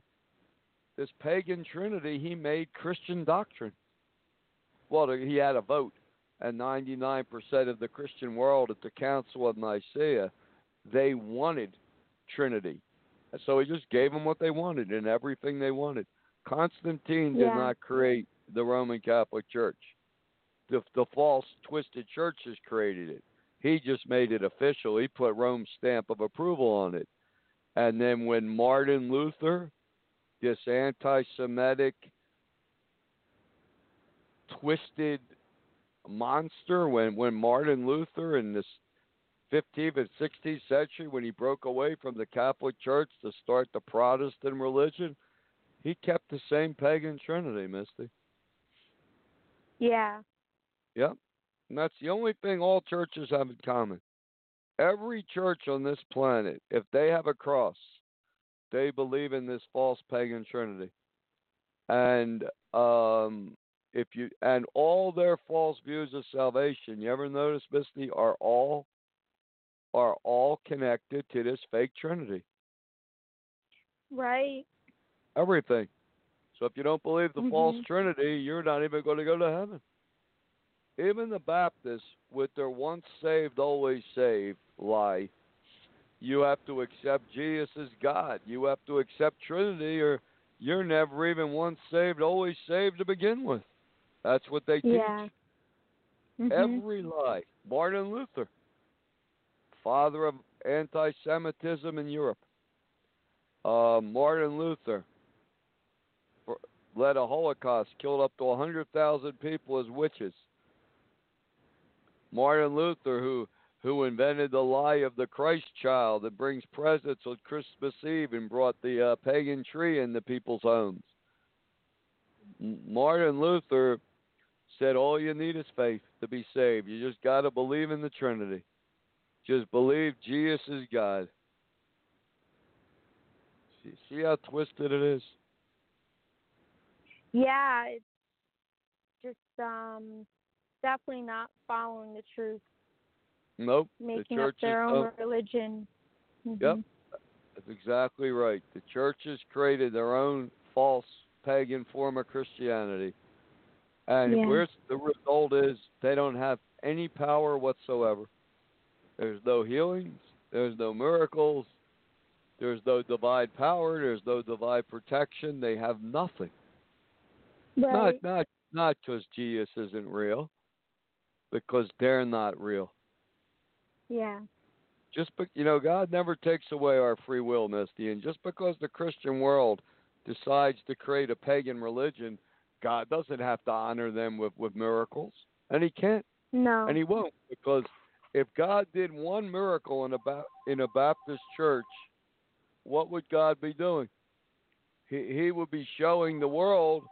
Speaker 1: this pagan Trinity. He made Christian doctrine. Well, he had a vote, and 99% of the Christian world at the Council of Nicaea, they wanted Trinity. And So he just gave them what they wanted and everything they wanted. Constantine did
Speaker 2: Yeah.
Speaker 1: not create the Roman Catholic Church. The, the false, twisted churches created it. He just made it official. He put Rome's stamp of approval on it. And then when Martin Luther, this anti Semitic, twisted monster, when, when Martin Luther and this 15th and 16th century, when he broke away from the Catholic Church to start the Protestant religion, he kept the same pagan trinity, Misty.
Speaker 2: Yeah.
Speaker 1: Yep. And that's the only thing all churches have in common. Every church on this planet, if they have a cross, they believe in this false pagan trinity. And um if you and all their false views of salvation, you ever notice, Misty, are all are all connected to this fake trinity.
Speaker 2: Right.
Speaker 1: Everything. So if you don't believe the false
Speaker 2: Mhm.
Speaker 1: Trinity, you're not even going to go to heaven. Even the Baptists, with their once saved, always saved lie, you have to accept Jesus as God. You have to accept Trinity, or you're never even once saved, always saved to begin with. That's what they teach.
Speaker 2: Yeah. Mhm.
Speaker 1: Every lie. Martin Luther, father of anti Semitism in Europe. Uh, Martin Luther led a Holocaust, killed up to 100,000 people as witches. Martin Luther, who who invented the lie of the Christ child that brings presents on Christmas Eve and brought the uh, pagan tree into people's homes. Martin Luther said all you need is faith to be saved. You just got to believe in the Trinity. Just believe Jesus is God. See, see how twisted it is?
Speaker 2: Yeah, it's just um definitely not following the truth,
Speaker 1: Nope.
Speaker 2: making
Speaker 1: the
Speaker 2: up their own
Speaker 1: don't-
Speaker 2: religion.
Speaker 1: Yep.
Speaker 2: Mhm.
Speaker 1: That's exactly right. The churches created their own false pagan form of Christianity. And
Speaker 2: Yeah.
Speaker 1: where's the result is they don't have any power whatsoever. There's no healings, there's no miracles, there's no divine power, there's no divine protection. They have nothing.
Speaker 2: Right.
Speaker 1: Not not not because Jesus isn't real, because they're not real.
Speaker 2: Yeah.
Speaker 1: just be, you know god never takes away our free will misty and just because the christian world decides to create a pagan religion god doesn't have to honor them with with miracles and he can't
Speaker 2: No.
Speaker 1: and he won't because if god did one miracle in a ba- in a baptist church what would god be doing he he would be showing the world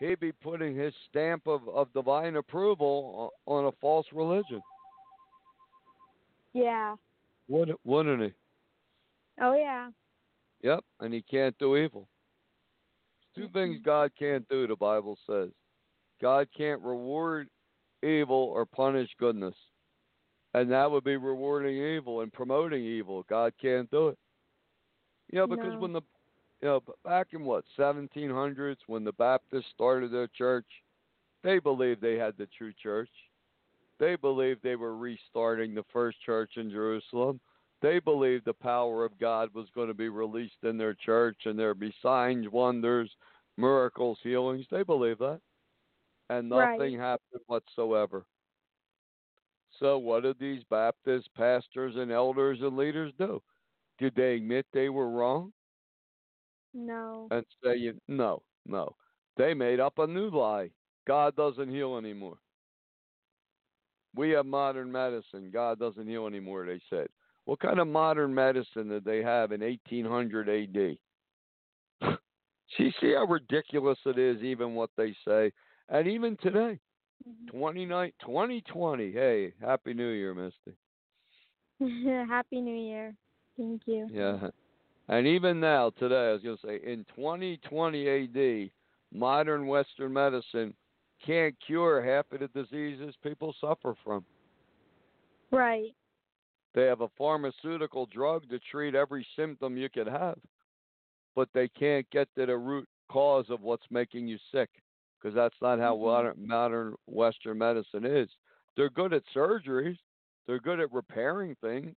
Speaker 1: he'd be putting his stamp of of divine approval on a false religion
Speaker 2: yeah.
Speaker 1: wouldn't wouldn't he
Speaker 2: Oh yeah.
Speaker 1: Yep, and he can't do evil. Two mm-hmm. things God can't do, the Bible says. God can't reward evil or punish goodness. And that would be rewarding evil and promoting evil. God can't do it. You know, because
Speaker 2: No.
Speaker 1: when the you know, back in what, seventeen hundreds when the Baptists started their church, they believed they had the true church. They believed they were restarting the first church in Jerusalem they believed the power of God was going to be released in their church and there'd be signs, wonders, miracles, healings. They believed that. And nothing
Speaker 2: Right.
Speaker 1: happened whatsoever. So, what did these Baptist pastors and elders and leaders do? Did they admit they were wrong
Speaker 2: No.
Speaker 1: and say, no, no? They made up a new lie God doesn't heal anymore. We have modern medicine. God doesn't heal anymore, they said. What kind of modern medicine did they have in 1800 AD? [LAUGHS] see, see how ridiculous it is, even what they say. And even today, Mm-hmm. 29, 2020, hey, Happy New Year, Misty. [LAUGHS]
Speaker 2: Happy New Year. Thank you.
Speaker 1: Yeah. And even now, today, I was going to say, in 2020 AD, modern Western medicine can't cure half of the diseases people suffer from.
Speaker 2: Right.
Speaker 1: They have a pharmaceutical drug to treat every symptom you could have, but they can't get to the root cause of what's making you sick because that's not how modern, modern Western medicine is. They're good at surgeries. They're good at repairing things.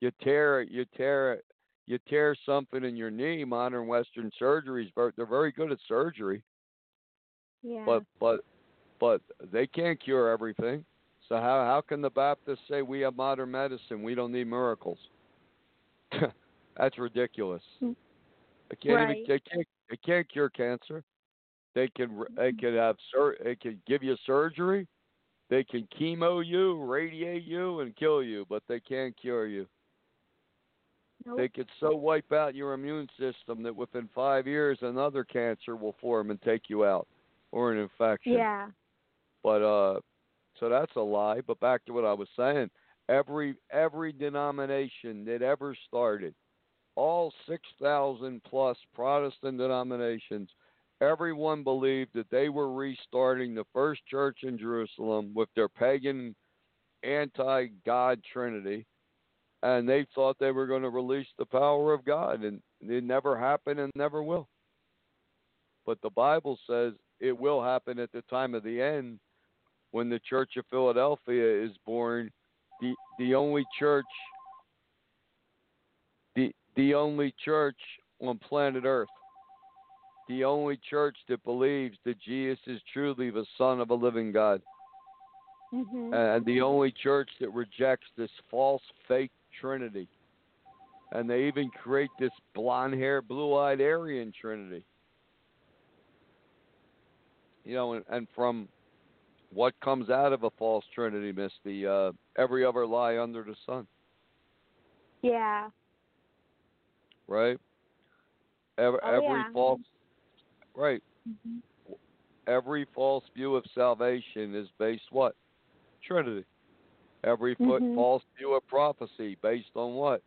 Speaker 1: You tear, you tear, you tear something in your knee. Modern Western surgeries, they're very good at surgery,
Speaker 2: Yeah.
Speaker 1: but but but they can't cure everything. So how how can the Baptists say we have modern medicine? We don't need miracles. [LAUGHS] That's ridiculous.
Speaker 2: Mm.
Speaker 1: They can't
Speaker 2: Right.
Speaker 1: even they can't they can't cure cancer. They can they can have sur- they can give you surgery. They can chemo you, radiate you, and kill you, but they can't cure you.
Speaker 2: nope.
Speaker 1: They could so wipe out your immune system that within five years another cancer will form and take you out, or an infection.
Speaker 2: yeah.
Speaker 1: But uh, so that's a lie. But back to what I was saying, every every denomination that ever started, all six thousand plus Protestant denominations, everyone believed that they were restarting the first church in Jerusalem with their pagan, anti-God Trinity, and they thought they were going to release the power of God, and it never happened and never will. But the Bible says it will happen at the time of the end when the Church of Philadelphia is born, the the only church the the only church on planet Earth. The only church that believes that Jesus is truly the Son of a living God.
Speaker 2: Mhm.
Speaker 1: And the only church that rejects this false fake Trinity. And they even create this blonde hair, blue eyed Aryan Trinity. You know, and, and from what comes out of a false trinity, Misty? Uh, every other lie under the sun,
Speaker 2: Yeah.
Speaker 1: right? Every,
Speaker 2: Oh,
Speaker 1: every
Speaker 2: yeah.
Speaker 1: false, right?
Speaker 2: hmm
Speaker 1: Every false view of salvation is based what? Trinity. Every
Speaker 2: Mhm.
Speaker 1: false view of prophecy based on what?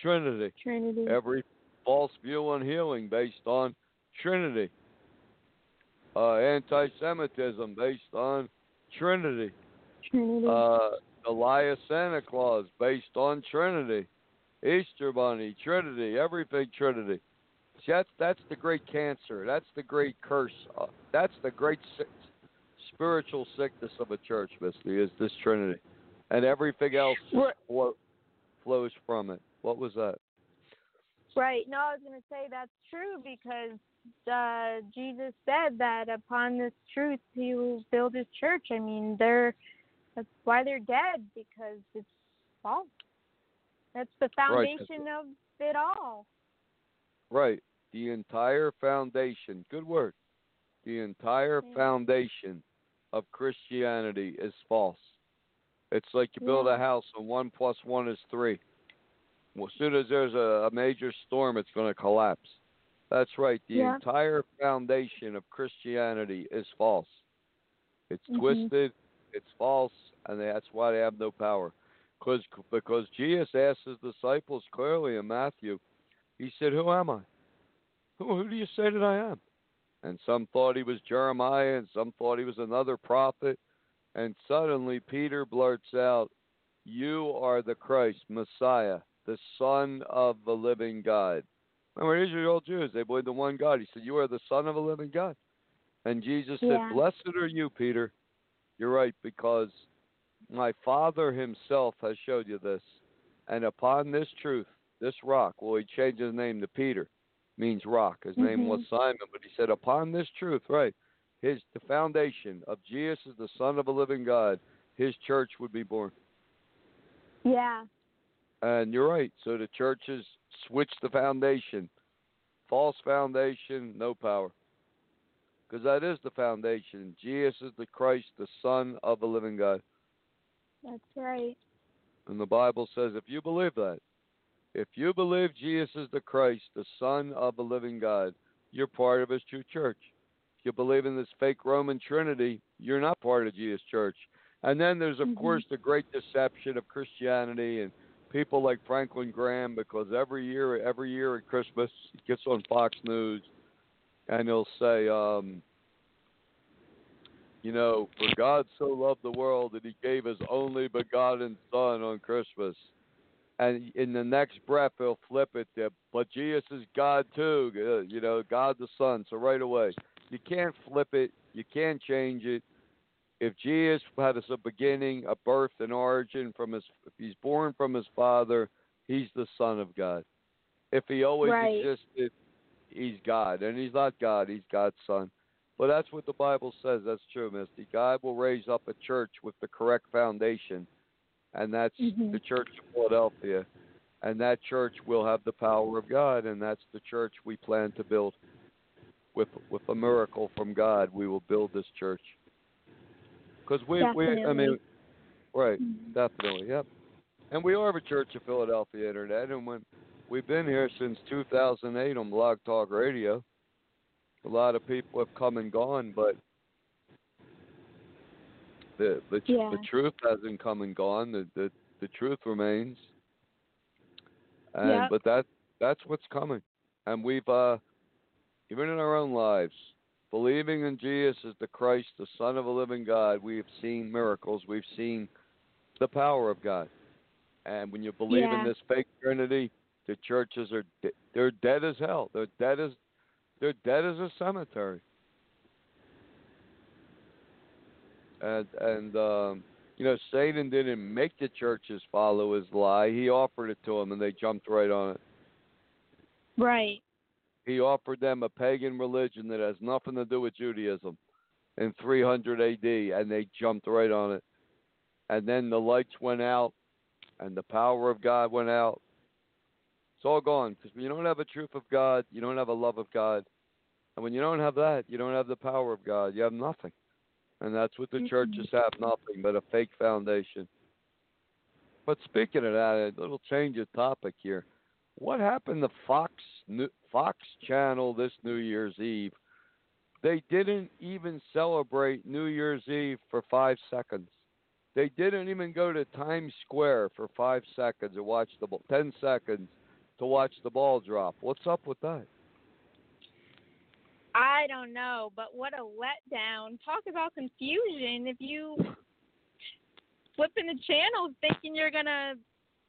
Speaker 1: Trinity.
Speaker 2: Trinity.
Speaker 1: Every false view on healing based on Trinity. Uh, anti-Semitism based on Trinity.
Speaker 2: Trinity.
Speaker 1: Uh, the lie of Santa Claus based on Trinity. Easter Bunny, Trinity, everything Trinity. That's that's the great cancer. That's the great curse. Uh, that's the great sick, spiritual sickness of a church, Misty, is this Trinity, and everything else
Speaker 2: Right.
Speaker 1: flo- flows from it. What was that?
Speaker 2: Right. No, I was going to say that's true because uh, Jesus said that upon this truth he will build his church. I mean, they're that's why they're dead because it's false. That's the
Speaker 1: Right.
Speaker 2: foundation of it all.
Speaker 1: Right. The entire foundation. Good word. The entire
Speaker 2: Yeah.
Speaker 1: foundation of Christianity is false. It's like you build
Speaker 2: Yeah.
Speaker 1: a house and one plus one is three. Well, as soon as there's a, a major storm, it's going to collapse. That's right. The
Speaker 2: Yeah.
Speaker 1: entire foundation of Christianity is false. It's
Speaker 2: Mhm.
Speaker 1: twisted. It's false, and that's why they have no power. Cause, because Jesus asked his disciples clearly in Matthew, he said, "Who am I? Who, who do you say that I am?" And some thought he was Jeremiah, and some thought he was another prophet. And suddenly Peter blurts out, "You are the Christ, Messiah, the Son of the living God." Remember, these are the old Jews; they believed in one God. He said, "You are the Son of a living God." And Jesus
Speaker 2: Yeah.
Speaker 1: said, "Blessed are you, Peter." You're right because my Father Himself has showed you this, and upon this truth, this rock. Well, he changed his name to Peter, means rock. His name was
Speaker 2: Mhm.
Speaker 1: Simon, but he said, upon this truth, right? His the foundation of Jesus is the Son of a living God. His church would be born.
Speaker 2: Yeah.
Speaker 1: And you're right. So the churches switched the foundation. False foundation, no power. Because that is the foundation. Jesus is the Christ, the Son of the living God.
Speaker 2: That's right.
Speaker 1: And the Bible says if you believe that, if you believe Jesus is the Christ, the Son of the living God, you're part of his true church. If you believe in this fake Roman Trinity, you're not part of Jesus' church. And then there's, of
Speaker 2: Mhm.
Speaker 1: course, the great deception of Christianity and people like Franklin Graham, because every year, every year at Christmas, he gets on Fox News and he'll say, um, you know, for God so loved the world that he gave his only begotten Son on Christmas. And in the next breath, he'll flip it to, but Jesus is God too, uh, you know, God the Son. So right away, you can't flip it, you can't change it. If Jesus had a beginning, a birth, an origin from his, if he's born from his Father, he's the Son of God. If he always
Speaker 2: Right.
Speaker 1: existed, he's God, and he's not God; he's God's Son. But that's what the Bible says. That's true, Misty. God will raise up a church with the correct foundation, and that's
Speaker 2: Mhm.
Speaker 1: the Church of Philadelphia. And that church will have the power of God, and that's the church we plan to build. With with a miracle from God, we will build this church. Because we, we, I mean, right,
Speaker 2: Mhm.
Speaker 1: definitely, yep. And we are the Church of Philadelphia Internet, and when we've been here since 2008 on Blog Talk Radio. A lot of people have come and gone, but the the, tr-
Speaker 2: Yeah.
Speaker 1: the truth hasn't come and gone. The the, the truth remains. And
Speaker 2: Yep.
Speaker 1: but that that's what's coming. And we've uh even in our own lives, believing in Jesus as the Christ, the Son of a living God, we have seen miracles. We've seen the power of God. And when you believe
Speaker 2: Yeah.
Speaker 1: in this fake Trinity, the churches are de- they're dead as hell. They're dead as they're dead as a cemetery. And and um, you know Satan didn't make the churches follow his lie. He offered it to them, and they jumped right on it.
Speaker 2: Right.
Speaker 1: He offered them a pagan religion that has nothing to do with Judaism in 300 AD, and they jumped right on it. And then the lights went out, and the power of God went out. It's all gone because when you don't have a truth of God, you don't have a love of God, and when you don't have that, you don't have the power of God. You have nothing. And that's what the
Speaker 2: Mhm.
Speaker 1: churches have nothing but a fake foundation. But speaking of that, a little change of topic here. What happened to Fox Fox Channel this New Year's Eve? They didn't even celebrate New Year's Eve for five seconds. They didn't even go to Times Square for five seconds to watch the ball. Ten seconds to watch the ball drop. What's up with that?
Speaker 2: I don't know, but what a letdown. Talk about confusion. If you flipping the channels thinking you're gonna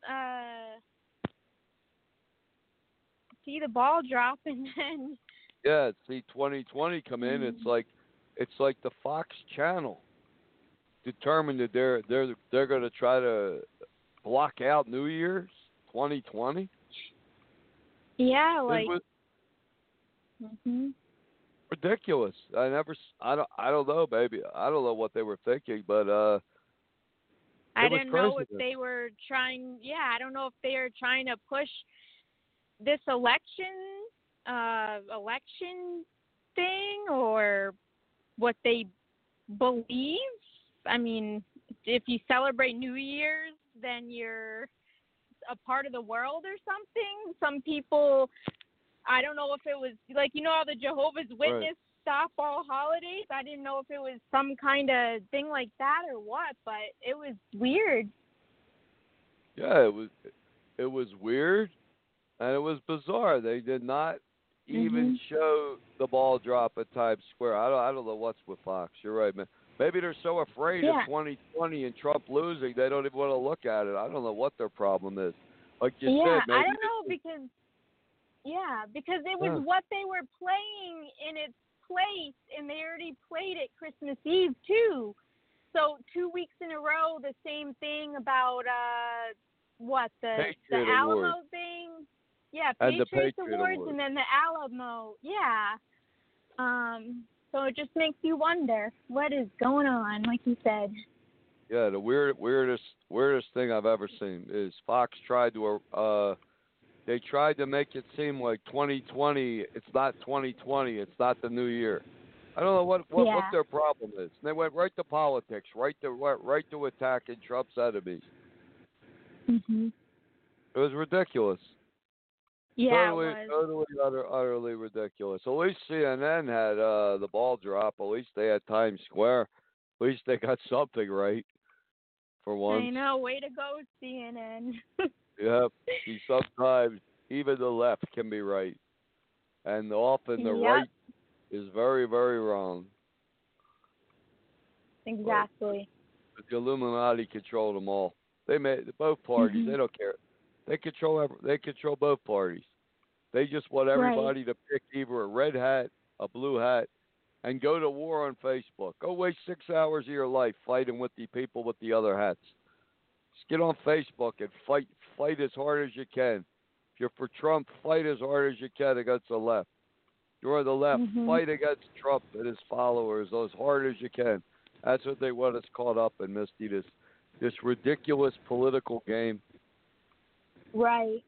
Speaker 2: uh see the ball drop and [LAUGHS] then
Speaker 1: Yeah, see 2020 come in. It's
Speaker 2: Mhm.
Speaker 1: like it's like the Fox Channel determined that they're they're they're going to try to block out New Year's 2020.
Speaker 2: Yeah, like
Speaker 1: was
Speaker 2: mhm.
Speaker 1: Ridiculous. I never I don't I don't know, baby. I don't know what they were thinking, but uh
Speaker 2: I didn't know if they were trying. Yeah, I don't know if they are trying to push this election, uh, election thing, or what they believe. I mean, if you celebrate New Year's, then you're a part of the world or something. Some people, I don't know if it was like you know all the Jehovah's Witness stop all holidays. I didn't know if it was some kind of thing like that or what, but it was weird.
Speaker 1: yeah, it was it was weird and it was bizarre. They did not even
Speaker 2: Mm-hmm.
Speaker 1: show the ball drop at Times Square. I don't I don't know what's with Fox. You're right, man. Maybe they're so afraid
Speaker 2: Yeah.
Speaker 1: of 2020 and Trump losing, they don't even want to look at it. I don't know what their problem is. Like you
Speaker 2: yeah,
Speaker 1: said, maybe
Speaker 2: I don't know because yeah, because it was
Speaker 1: Yeah.
Speaker 2: what they were playing in its place, and they already played it Christmas Eve too. So two weeks in a row, the same thing about uh what the the
Speaker 1: Patriot
Speaker 2: Alamo
Speaker 1: Award.
Speaker 2: thing. Yeah,
Speaker 1: And the
Speaker 2: Patriots
Speaker 1: Patriot
Speaker 2: Awards,
Speaker 1: Award.
Speaker 2: and then the Alamo. Yeah. Um. So it just makes you wonder what is going on, like you said.
Speaker 1: Yeah, the weird, weirdest, weirdest thing I've ever seen is Fox tried to, uh, they tried to make it seem like 2020. It's not 2020. It's not the new year. I don't know what what, what their problem is. And they went right to politics, right to right, right to attacking Trump's enemies.
Speaker 2: Mhm.
Speaker 1: It was ridiculous.
Speaker 2: Yeah,
Speaker 1: totally,
Speaker 2: it was.
Speaker 1: totally, utter, utterly ridiculous. At least CNN had uh, the ball drop. At least they had Times Square. At least they got [LAUGHS] something right for once.
Speaker 2: I know. Way to go, CNN. [LAUGHS]
Speaker 1: Yep. See, sometimes even the left can be right, and often the
Speaker 2: Yep.
Speaker 1: right is very, very wrong.
Speaker 2: exactly.
Speaker 1: But the Illuminati control them all. They made both parties.
Speaker 2: Mhm.
Speaker 1: They don't care. They control. Every, they control both parties. They just want
Speaker 2: Right.
Speaker 1: everybody to pick either a red hat, a blue hat, and go to war on Facebook. Go waste six hours of your life fighting with the people with the other hats. Just get on Facebook and fight. Fight as hard as you can. If you're for Trump, fight as hard as you can against the left. You're on the left,
Speaker 2: Mhm.
Speaker 1: fight against Trump and his followers as hard as you can. That's what they want us caught up in, Misty. This this ridiculous political game.
Speaker 2: Right.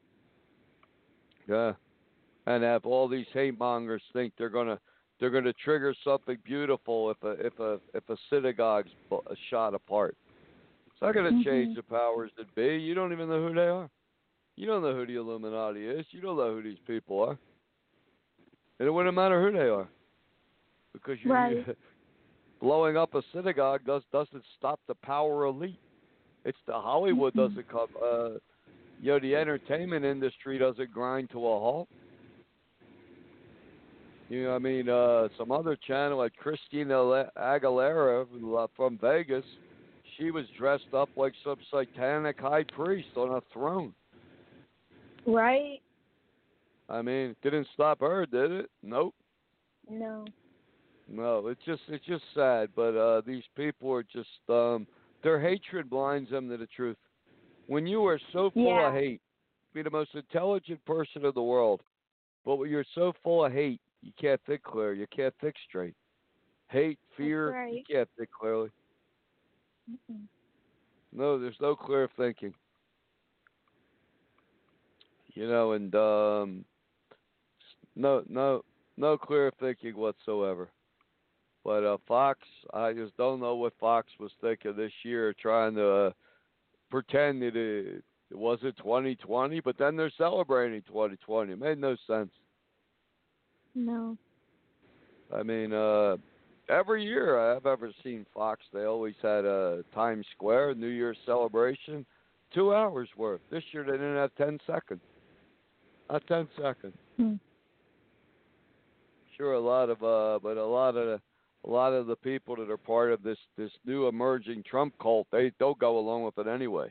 Speaker 1: Yeah, and have all these hate mongers think they're gonna they're gonna trigger something beautiful if a if a if a synagogue's shot apart. It's not gonna change
Speaker 2: Mhm.
Speaker 1: the powers that be. You don't even know who they are. You don't know who the Illuminati is. You don't know who these people are. And it wouldn't matter who they are, because you,
Speaker 2: Right. [LAUGHS]
Speaker 1: blowing up a synagogue does doesn't stop the power elite. It's the Hollywood
Speaker 2: Mhm.
Speaker 1: doesn't come. Uh, you know, the entertainment industry doesn't grind to a halt. You know, I mean, uh, some other channel like Christina Aguilera uh, from Vegas, she was dressed up like some satanic high priest on a throne.
Speaker 2: Right.
Speaker 1: I mean, it didn't stop her, did it? Nope.
Speaker 2: No.
Speaker 1: No, it's just it's just sad, but uh these people are just um their hatred blinds them to the truth. When you are so full
Speaker 2: Yeah.
Speaker 1: of hate, be the most intelligent person in the world, but when you're so full of hate, you can't think clear, you can't think straight. Hate, fear, you can't think clearly.
Speaker 2: Mm-mm.
Speaker 1: No, there's no clear thinking. You know, and um no no no clear thinking whatsoever. But uh, Fox, I just don't know what Fox was thinking this year, trying to uh, pretend it, it wasn't 2020, but then they're celebrating 2020. It made no sense.
Speaker 2: No.
Speaker 1: I mean, uh, every year I've ever seen Fox, they always had a Times Square New Year's celebration, two hours worth. This year they didn't have 10 seconds. Not 10 seconds.
Speaker 2: Hmm.
Speaker 1: Sure, a lot of, uh, but a lot of, a lot of the people that are part of this this new emerging Trump cult, they they'll go along with it anyway.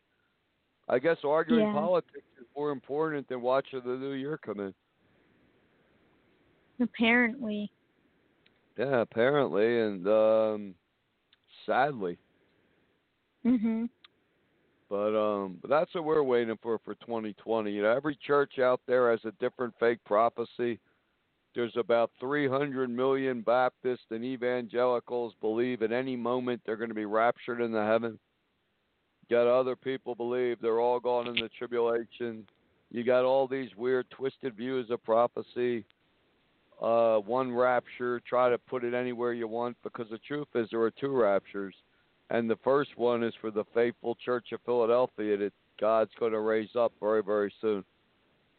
Speaker 1: I guess arguing
Speaker 2: Yeah.
Speaker 1: politics is more important than watching the new year come in.
Speaker 2: Apparently.
Speaker 1: Yeah, apparently, and um, sadly.
Speaker 2: Mhm.
Speaker 1: But um, but that's what we're waiting for for 2020. You know, every church out there has a different fake prophecy. There's about 300 million Baptists and evangelicals believe at any moment they're going to be raptured into heaven. You got other people believe they're all gone in the tribulation. You got all these weird, twisted views of prophecy. Uh, one rapture, try to put it anywhere you want because the truth is there are two raptures and the first one is for the faithful Church of Philadelphia that God's going to raise up very, very soon.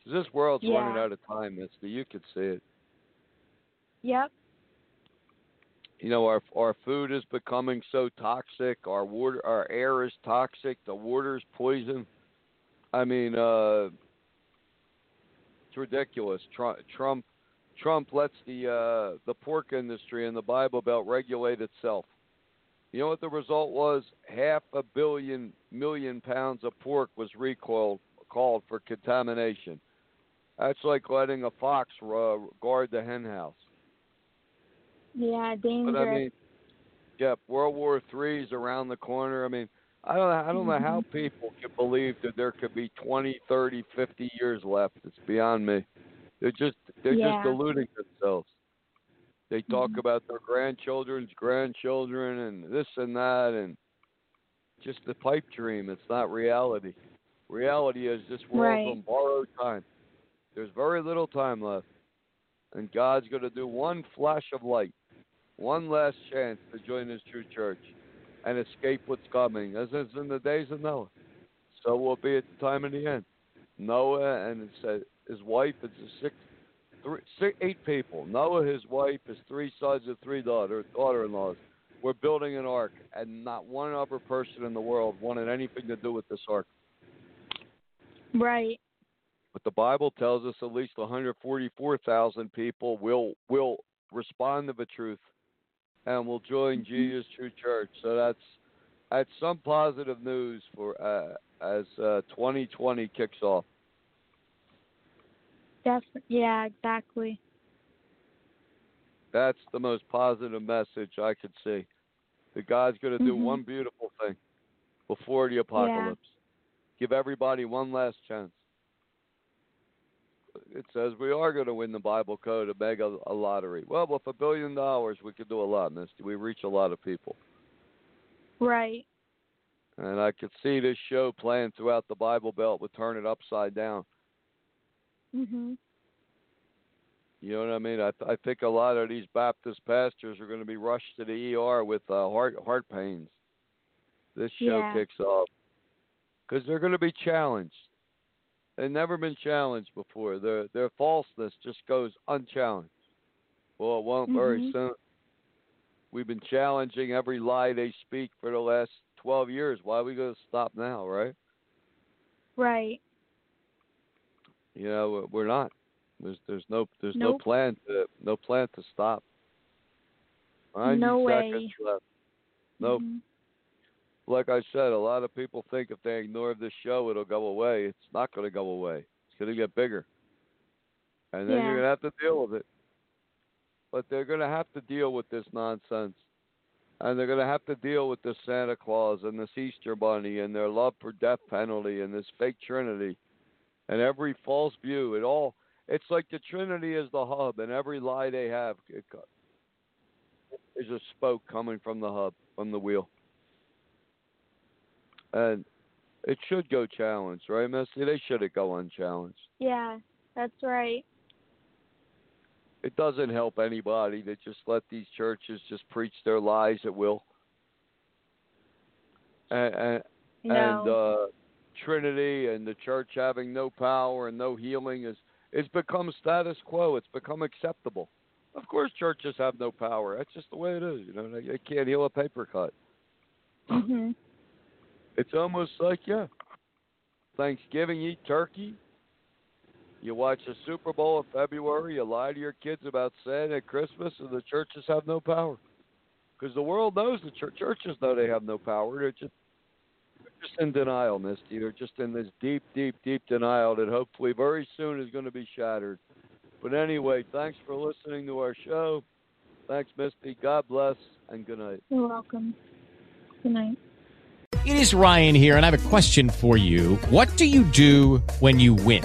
Speaker 1: 'Cause this world's
Speaker 2: Yeah.
Speaker 1: running out of time, Misty. You can see it.
Speaker 2: Yep.
Speaker 1: You know, our our food is becoming so toxic. Our water, our air is toxic. The water's poison. I mean, uh, it's ridiculous. Trump, Trump, Trump lets the uh, the pork industry and the Bible Belt regulate itself. You know what the result was? Half a billion million pounds of pork was recalled called for contamination. That's like letting a fox uh, guard the hen house.
Speaker 2: Yeah, dangerous.
Speaker 1: But I mean, yeah, World War Three is around the corner. I mean, I don't, I don't know how people can believe that there could be 20, 30, 50 years left. It's beyond me. They're just, they're
Speaker 2: Yeah.
Speaker 1: just deluding themselves. They talk
Speaker 2: Mhm.
Speaker 1: about their grandchildren's grandchildren and this and that, and just the pipe dream. It's not reality. Reality is this world
Speaker 2: Right.
Speaker 1: on borrowed time. There's very little time left, and God's going to do one flash of light, one last chance to join His true church and escape what's coming, as is in the days of Noah. So will be at the time of the end. Noah and his, wife, it's a six, three, six, eight people. Noah, his wife, his three sons, and three daughter, daughter-in-laws. We're building an ark, and not one other person in the world wanted anything to do with this ark.
Speaker 2: Right.
Speaker 1: But the Bible tells us at least 144,000 people will will respond to the truth and will join Jesus' true church. So that's that's some positive news for uh, as uh, 2020 kicks off.
Speaker 2: Definitely. Yeah, exactly.
Speaker 1: That's the most positive message I could see. That God's going to do
Speaker 2: Mhm.
Speaker 1: one beautiful thing before the apocalypse. Give everybody one last chance. It says we are going to win the Bible code and make a, a lottery. Well, with a billion dollars, we could do a lot, Misty. We reach a lot of people.
Speaker 2: Right.
Speaker 1: And I could see this show playing throughout the Bible Belt would turn it upside down.
Speaker 2: Mhm.
Speaker 1: You know what I mean? I, th- I think a lot of these Baptist pastors are going to be rushed to the ER with uh, heart heart pains. This show
Speaker 2: Yeah.
Speaker 1: kicks off because they're going to be challenged. They've never been challenged before. Their their falseness just goes unchallenged. Well, it won't very
Speaker 2: Mhm.
Speaker 1: soon. We've been challenging every lie they speak for the last twelve years. Why are we going to stop now, right?
Speaker 2: Right.
Speaker 1: You know, we're- not. There's there's no there's no plan to no plan to stop. 90
Speaker 2: No way.
Speaker 1: left. Nope.
Speaker 2: Mhm.
Speaker 1: Like I said, a lot of people think if they ignore this show, it'll go away. It's not going to go away. It's going to get bigger, and then
Speaker 2: Yeah.
Speaker 1: you're going to have to deal with it. But they're going to have to deal with this nonsense, and they're going to have to deal with this Santa Claus and this Easter Bunny and their love for death penalty and this fake Trinity, and every false view. It all. It's like the Trinity is the hub, and every lie they have is a spoke coming from the hub, from the wheel. And it should go challenged, right, Misty? They shouldn't go unchallenged.
Speaker 2: Yeah, that's right.
Speaker 1: it doesn't help anybody to just let these churches just preach their lies at will. And and,
Speaker 2: No.
Speaker 1: and uh, Trinity and the church having no power and no healing is it's become status quo. It's become acceptable. Of course, churches have no power. That's just the way it is. You know, they, they can't heal a paper cut.
Speaker 2: Mhm.
Speaker 1: It's almost like yeah, Thanksgiving eat turkey. You watch the Super Bowl in February. You lie to your kids about Santa at Christmas, and the churches have no power because the world knows the church, churches know they have no power. They're just just in denial, Misty. They're just in this deep, deep, deep denial that hopefully very soon is going to be shattered. But anyway, thanks for listening to our show. Thanks, Misty. God bless, and good night.
Speaker 2: You're welcome. Good night.
Speaker 3: It is Ryan here, and I have a question for you. What do you do when you win?